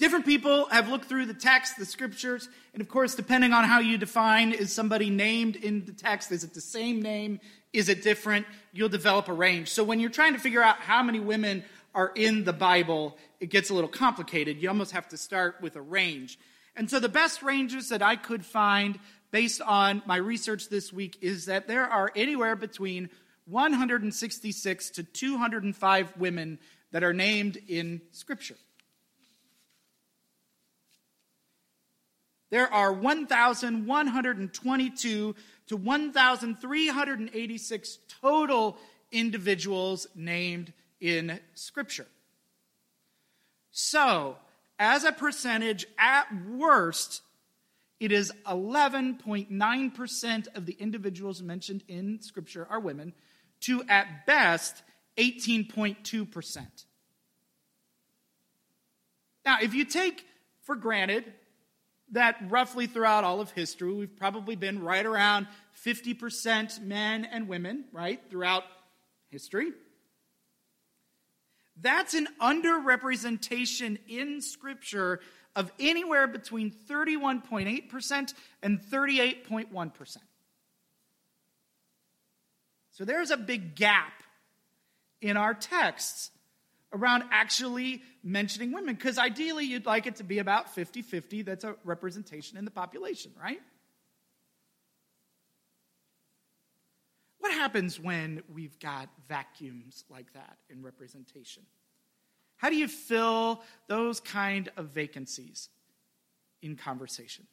Different people have looked through the text, the scriptures, and of course, depending on how you define, is somebody named in the text? Is it the same name? Is it different? You'll develop a range. So when you're trying to figure out how many women are in the Bible, it gets a little complicated. You almost have to start with a range. And so the best ranges that I could find based on my research this week is that there are anywhere between 166 to 205 women that are named in Scripture. There are 1,122 to 1,386 total individuals named in Scripture. So, as a percentage, at worst, it is 11.9% of the individuals mentioned in Scripture are women, to at best 18.2%. Now, if you take for granted that roughly throughout all of history, we've probably been right around 50% men and women, right, throughout history. That's an underrepresentation in Scripture of anywhere between 31.8% and 38.1%. So there's a big gap in our texts around actually mentioning women because ideally you'd like it to be about 50 50. That's a representation in the population, right? What happens when we've got vacuums like that in representation? How do you fill those kind of vacancies in conversation?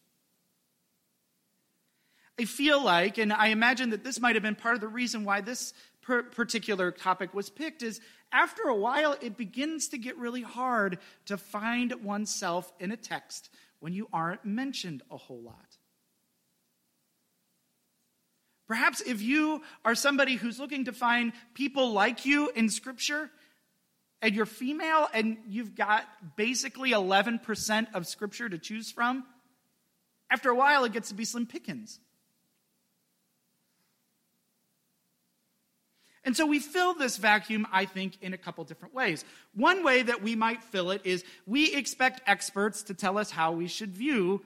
I feel like, and I imagine that this might have been part of the reason why this particular topic was picked, is after a while, it begins to get really hard to find oneself in a text when you aren't mentioned a whole lot. Perhaps if you are somebody who's looking to find people like you in Scripture, and you're female and you've got basically 11% of Scripture to choose from, after a while it gets to be slim pickings. And so we fill this vacuum, I think, in a couple different ways. One way that we might fill it is we expect experts to tell us how we should view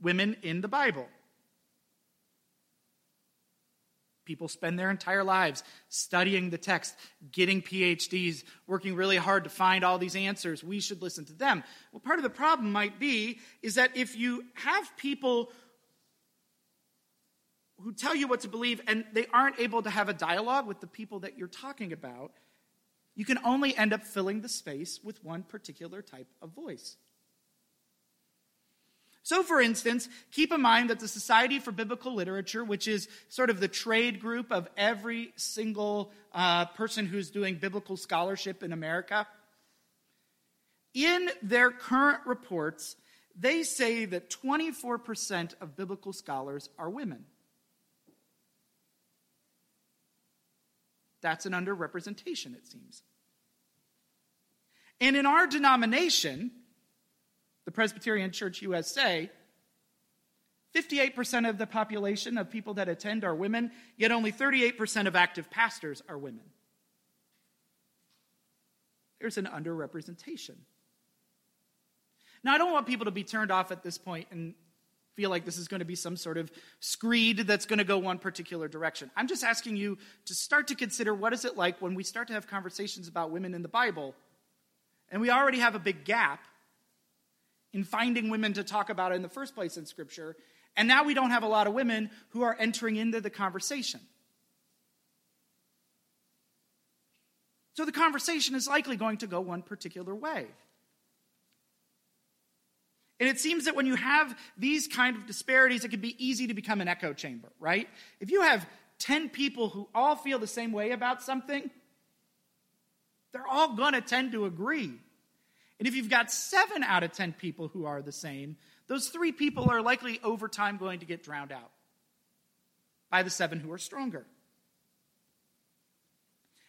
women in the Bible. People spend their entire lives studying the text, getting PhDs, working really hard to find all these answers. We should listen to them. Well, part of the problem might be is that if you have people who tell you what to believe and they aren't able to have a dialogue with the people that you're talking about, you can only end up filling the space with one particular type of voice. So, for instance, keep in mind that the Society for Biblical Literature, which is sort of the trade group of every single uh, person who's doing biblical scholarship in America, in their current reports, they say that 24% of biblical scholars are women. That's an underrepresentation, it seems. And in our denomination, the Presbyterian Church USA, 58% of the population of people that attend are women, yet only 38% of active pastors are women. There's an underrepresentation. Now, I don't want people to be turned off at this point and feel like this is going to be some sort of screed that's going to go one particular direction. I'm just asking you to start to consider what is it like when we start to have conversations about women in the Bible and we already have a big gap in finding women to talk about in the first place in Scripture, and now we don't have a lot of women who are entering into the conversation. So the conversation is likely going to go one particular way. And it seems that when you have these kind of disparities, it can be easy to become an echo chamber, right? If you have 10 people who all feel the same way about something, they're all going to tend to agree. And if you've got seven out of 10 people who are the same, those three people are likely over time going to get drowned out by the seven who are stronger.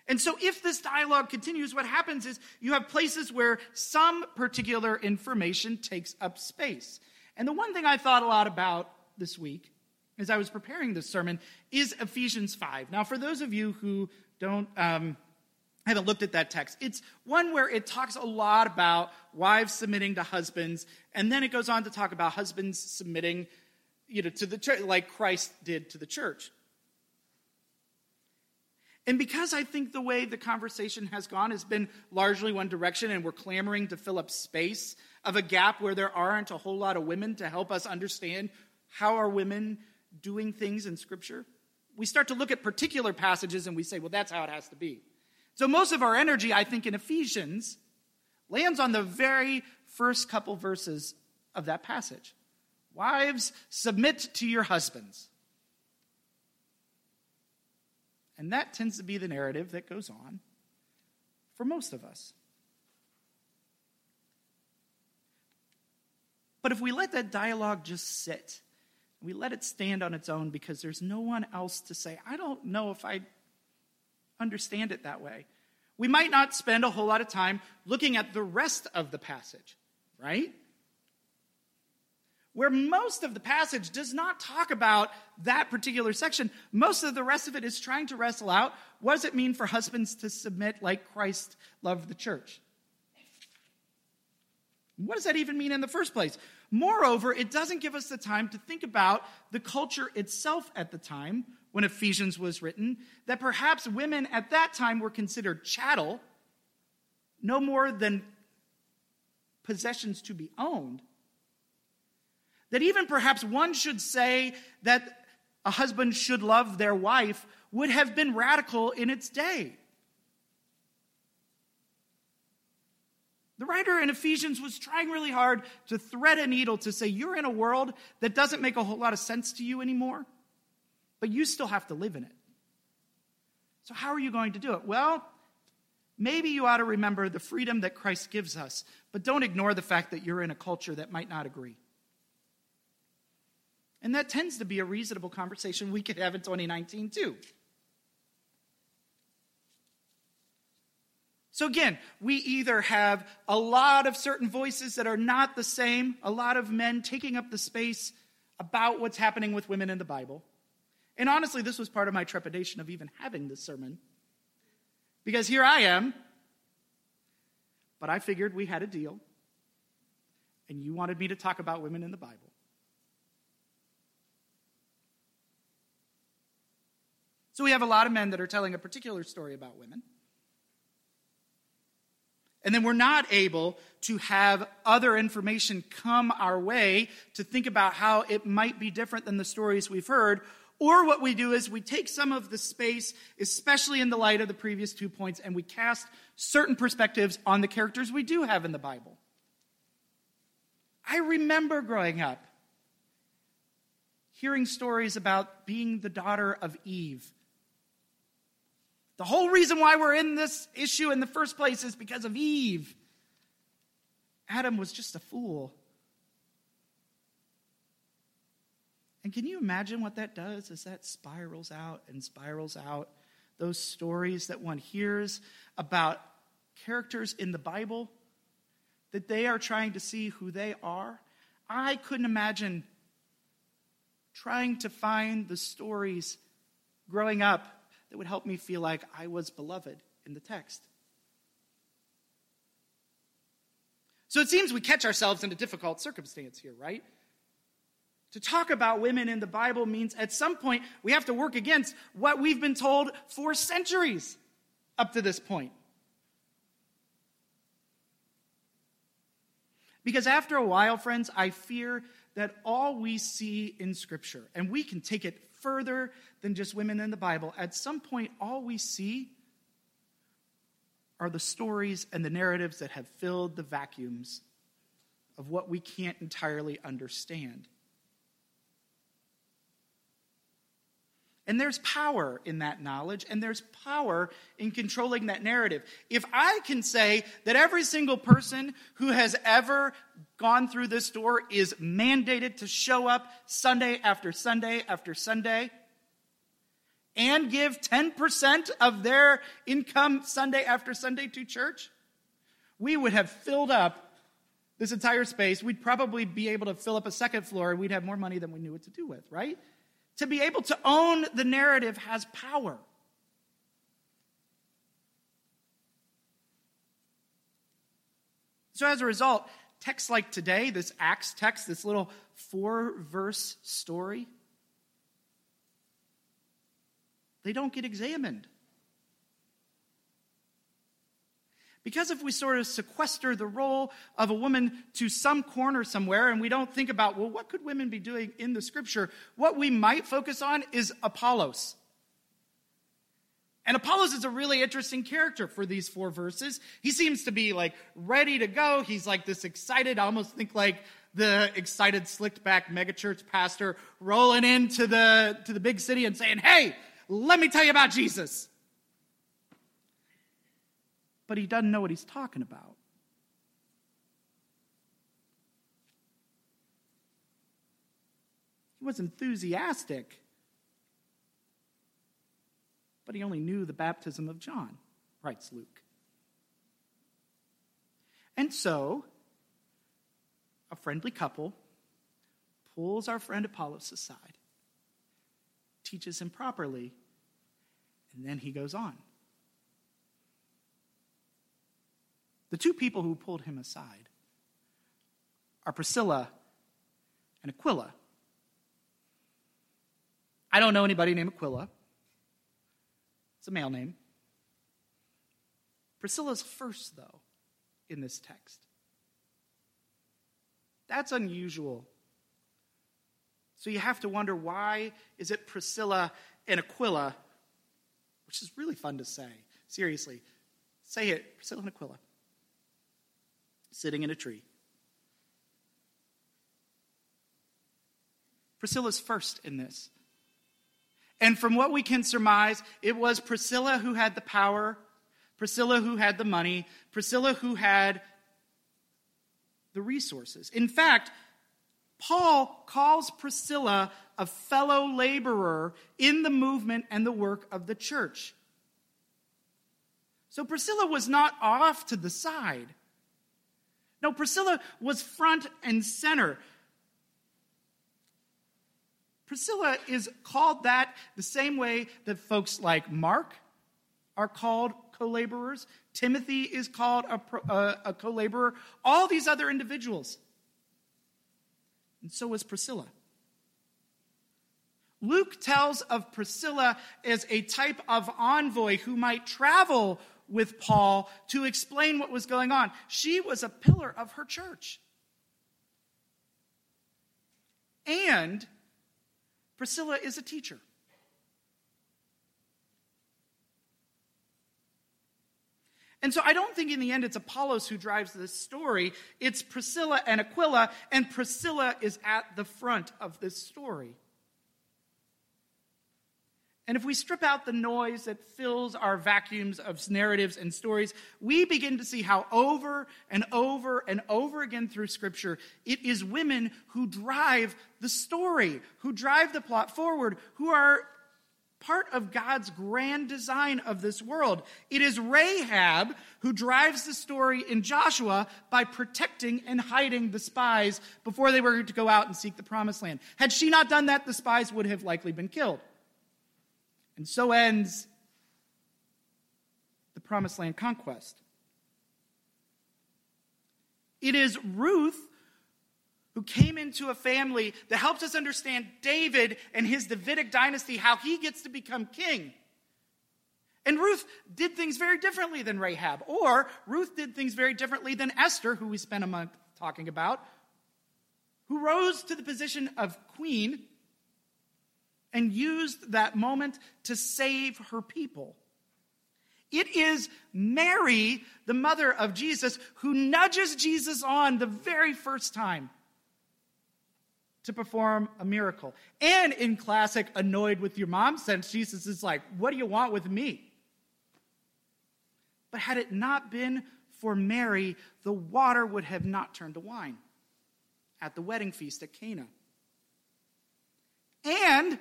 And so, if this dialogue continues, what happens is you have places where some particular information takes up space. And the one thing I thought a lot about this week as I was preparing this sermon is Ephesians 5. Now, for those of you who don't um, haven't looked at that text. It's one where it talks a lot about wives submitting to husbands, and then it goes on to talk about husbands submitting, you know, to the church, like Christ did to the church. And because I think the way the conversation has gone has been largely one direction, and we're clamoring to fill up space of a gap where there aren't a whole lot of women to help us understand how are women doing things in Scripture, we start to look at particular passages and we say, well, that's how it has to be. So most of our energy, I think, in Ephesians lands on the very first couple verses of that passage. Wives, submit to your husbands. And that tends to be the narrative that goes on for most of us. But if we let that dialogue just sit, we let it stand on its own because there's no one else to say, I don't know if I understand it that way. We might not spend a whole lot of time looking at the rest of the passage, right? Where most of the passage does not talk about that particular section, most of the rest of it is trying to wrestle out what does it mean for husbands to submit like Christ loved the church? What does that even mean in the first place? Moreover, it doesn't give us the time to think about the culture itself at the time when Ephesians was written, that perhaps women at that time were considered chattel, no more than possessions to be owned. That even perhaps one should say that a husband should love their wife would have been radical in its day. The writer in Ephesians was trying really hard to thread a needle to say, You're in a world that doesn't make a whole lot of sense to you anymore but you still have to live in it. So, how are you going to do it? Well, maybe you ought to remember the freedom that Christ gives us, but don't ignore the fact that you're in a culture that might not agree. And that tends to be a reasonable conversation we could have in 2019 too. So, again, we either have a lot of certain voices that are not the same, a lot of men taking up the space about what's happening with women in the Bible, and honestly, this was part of my trepidation of even having this sermon. Because here I am, but I figured we had a deal, and you wanted me to talk about women in the Bible. So we have a lot of men that are telling a particular story about women. And then we're not able to have other information come our way to think about how it might be different than the stories we've heard, or what we do is we take some of the space, especially in the light of the previous two points, and we cast certain perspectives on the characters we do have in the Bible. I remember growing up hearing stories about being the daughter of Eve. The whole reason why we're in this issue in the first place is because of Eve. Adam was just a fool. And can you imagine what that does as that spirals out and spirals out? Those stories that one hears about characters in the Bible, that they are trying to see who they are. I couldn't imagine trying to find the stories growing up that would help me feel like I was beloved in the text. So it seems we catch ourselves in a difficult circumstance here, right? To talk about women in the Bible means at some point we have to work against what we've been told for centuries up to this point. Because after a while, friends, I fear that all we see in Scripture, and we can take it further than just women in the Bible, at some point, all we see are the stories and the narratives that have filled the vacuums of what we can't entirely understand. And there's power in that knowledge, and there's power in controlling that narrative. If I can say that every single person who has ever gone through this door is mandated to show up Sunday after Sunday after Sunday and give 10% of their income Sunday after Sunday to church, we would have filled up this entire space. We'd probably be able to fill up a second floor, and we'd have more money than we knew what to do with, right? To be able to own the narrative has power. So, as a result, texts like today, this Acts text, this little four verse story, they don't get examined. Because if we sort of sequester the role of a woman to some corner somewhere and we don't think about, well, what could women be doing in the scripture? What we might focus on is Apollos. And Apollos is a really interesting character for these four verses. He seems to be like ready to go. He's like this excited, I almost think like the excited, slicked back megachurch pastor rolling into the, to the big city and saying, Hey, let me tell you about Jesus but he doesn't know what he's talking about. He was enthusiastic, but he only knew the baptism of John, writes Luke. And so, a friendly couple pulls our friend Apollos aside, teaches him properly, and then he goes on. The two people who pulled him aside are Priscilla and Aquila. I don't know anybody named Aquila. It's a male name. Priscilla's first, though, in this text. That's unusual. So you have to wonder why is it Priscilla and Aquila, which is really fun to say. Seriously, say it, Priscilla and Aquila sitting in a tree. Priscilla's first in this. And from what we can surmise, it was Priscilla who had the power, Priscilla who had the money, Priscilla who had the resources. In fact, Paul calls Priscilla a fellow laborer in the movement and the work of the church. So Priscilla was not off to the side. No, Priscilla was front and center. Priscilla is called that the same way that folks like Mark are called co laborers. Timothy is called a, a, co laborer. All these other individuals. And so is Priscilla. Luke tells of Priscilla as a type of envoy who might travel with Paul to explain what was going on. She was a pillar of her church. And Priscilla is a teacher. And so I don't think in the end it's Apollos who drives this story. It's Priscilla and Aquila, and Priscilla is at the front of this story. And if we strip out the noise that fills our vacuums of narratives and stories, we begin to see how over and over and over again through Scripture, it is women who drive the story, who drive the plot forward, who are part of God's grand design of this world. It is Rahab who drives the story in Joshua by protecting and hiding the spies before they were to go out and seek the promised land. Had she not done that, the spies would have likely been killed. And so ends the Promised Land conquest. It is Ruth who came into a family that helps us understand David and his Davidic dynasty, how he gets to become king. And Ruth did things very differently than Rahab, or Ruth did things very differently than Esther, who we spent a month talking about, who rose to the position of queen and used that moment to save her people. It is Mary, the mother of Jesus, who nudges Jesus on the very first time to perform a miracle. And in classic annoyed with your mom sense, Jesus is like, What do you want with me? But had it not been for Mary, the water would have not turned to wine at the wedding feast at Cana. And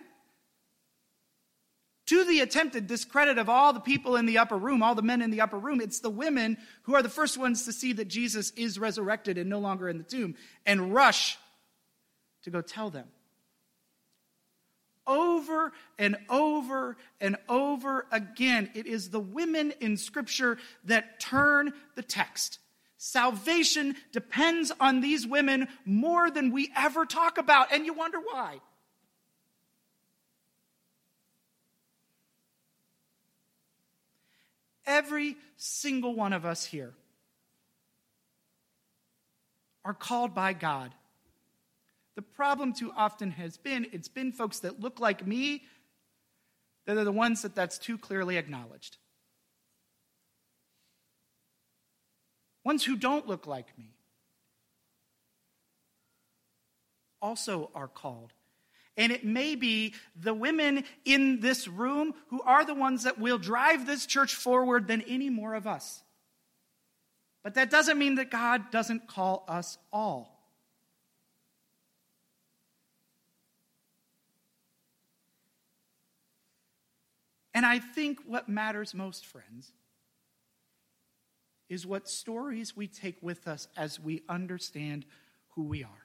to the attempted discredit of all the people in the upper room, all the men in the upper room, it's the women who are the first ones to see that Jesus is resurrected and no longer in the tomb and rush to go tell them. Over and over and over again, it is the women in Scripture that turn the text, Salvation depends on these women more than we ever talk about, and you wonder why. Every single one of us here are called by God. The problem too often has been it's been folks that look like me that are the ones that that's too clearly acknowledged. Ones who don't look like me also are called. And it may be the women in this room who are the ones that will drive this church forward than any more of us. But that doesn't mean that God doesn't call us all. And I think what matters most, friends, is what stories we take with us as we understand who we are.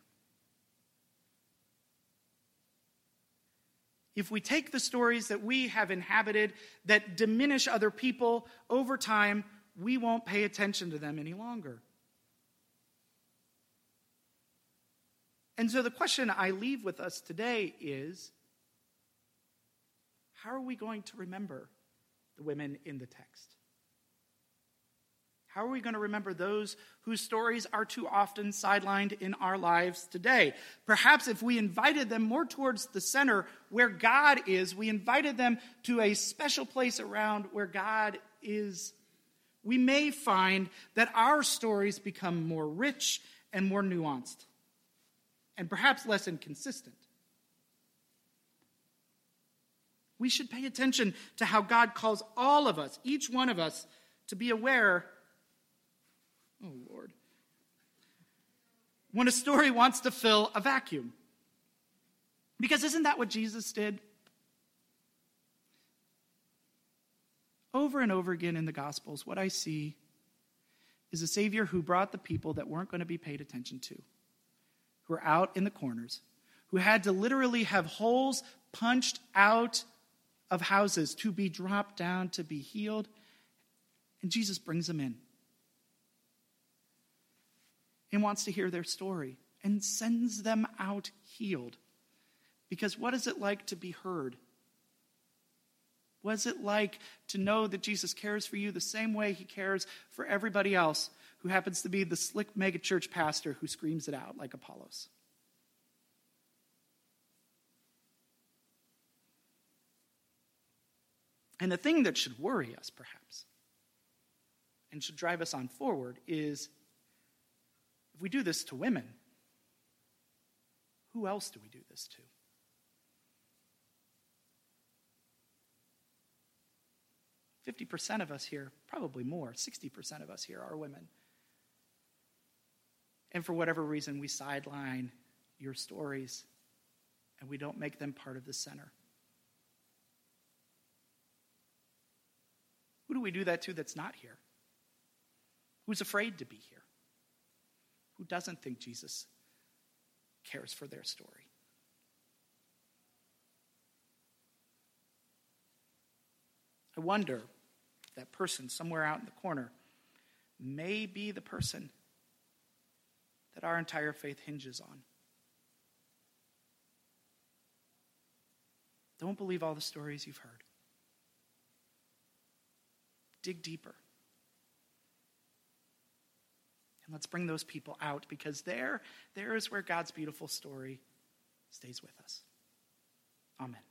If we take the stories that we have inhabited that diminish other people over time, we won't pay attention to them any longer. And so the question I leave with us today is how are we going to remember the women in the text? How are we going to remember those whose stories are too often sidelined in our lives today? Perhaps if we invited them more towards the center where God is, we invited them to a special place around where God is, we may find that our stories become more rich and more nuanced, and perhaps less inconsistent. We should pay attention to how God calls all of us, each one of us, to be aware. When a story wants to fill a vacuum. Because isn't that what Jesus did? Over and over again in the Gospels, what I see is a Savior who brought the people that weren't going to be paid attention to, who were out in the corners, who had to literally have holes punched out of houses to be dropped down, to be healed. And Jesus brings them in and wants to hear their story and sends them out healed. Because what is it like to be heard? What is it like to know that Jesus cares for you the same way he cares for everybody else who happens to be the slick megachurch pastor who screams it out like Apollos? And the thing that should worry us, perhaps, and should drive us on forward is if we do this to women, who else do we do this to? Fifty percent of us here, probably more, sixty percent of us here are women. And for whatever reason, we sideline your stories and we don't make them part of the center. Who do we do that to that's not here? Who's afraid to be here? Who doesn't think Jesus cares for their story? I wonder if that person somewhere out in the corner may be the person that our entire faith hinges on. Don't believe all the stories you've heard. Dig deeper. And let's bring those people out because there, there is where God's beautiful story stays with us. Amen.